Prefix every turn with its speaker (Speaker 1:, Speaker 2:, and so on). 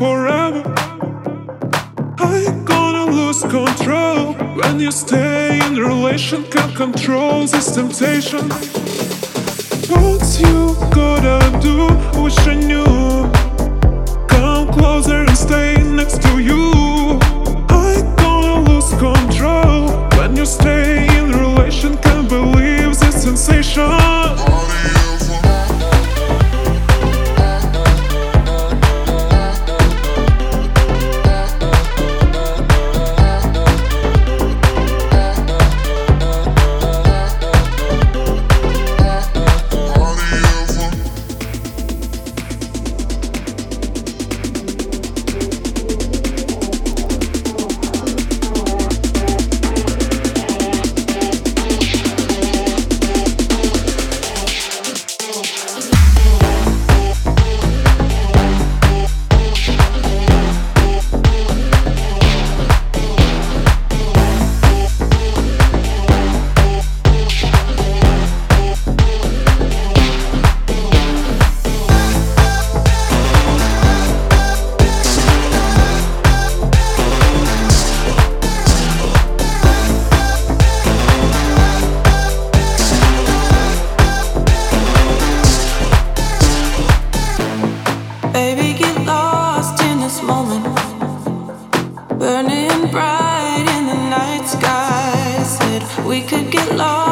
Speaker 1: forever. I'm gonna lose control when you stay in the relation. Can't control this temptation. What you gonna do? Wish I knew. Come closer and stay.
Speaker 2: burning bright in the night sky. Said we could get lost.